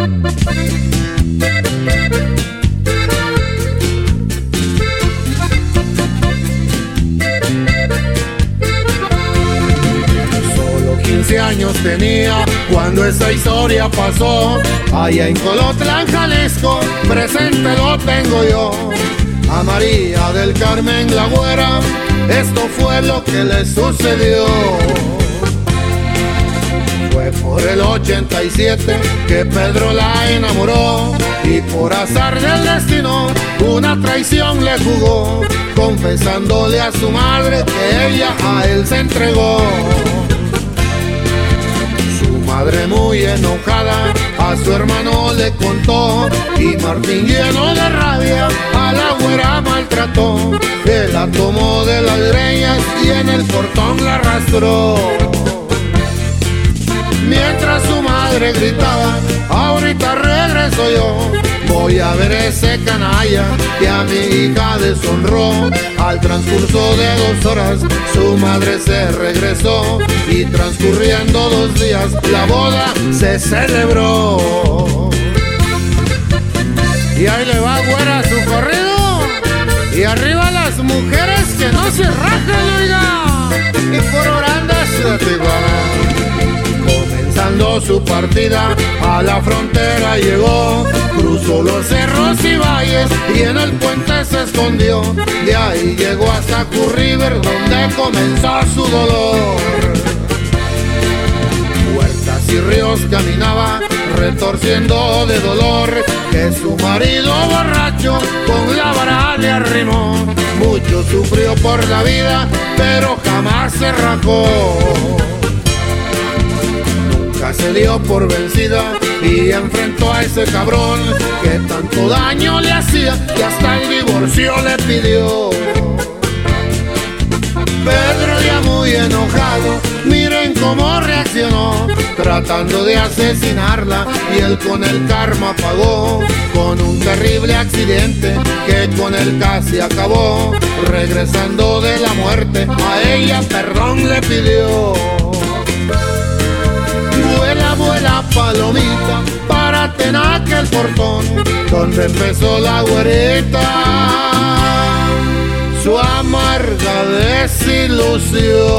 Solo 15 años tenía cuando esa historia pasó. Allá en Colotlán, Jalisco, presente lo tengo yo. A María del Carmen la güera, esto fue lo que le sucedió. Fue por el 87 que Pedro la enamoró y por azar del destino una traición le jugó, confesándole a su madre que ella a él se entregó. Su madre muy enojada a su hermano le contó y Martín lleno de rabia a la güera maltrató. Él la tomó de las greñas y en el portón la arrastró. Ahorita regreso yo. Voy a ver ese canalla que a mi hija deshonró. Al transcurso de dos horas, su madre se regresó. Y transcurriendo dos días, la boda se celebró. Y ahí le va güera su corrido. Y arriba las mujeres que no se rajan, su partida, a la frontera llegó. Cruzó los cerros y valles y en el puente se escondió. De ahí llegó hasta Curry River, donde comenzó su dolor. Huertas y ríos caminaba, retorciendo de dolor, que su marido borracho con la vara le arrimó. Mucho sufrió por la vida, pero jamás se rajó. Se dio por vencida y enfrentó a ese cabrón que tanto daño le hacía que hasta el divorcio le pidió. Pedro ya muy enojado, miren cómo reaccionó, tratando de asesinarla y él con el karma pagó, con un terrible accidente que con él casi acabó, regresando de la muerte, a ella perdón le pidió. Palomita, párate en aquel portón, donde empezó la güerita su amarga desilusión.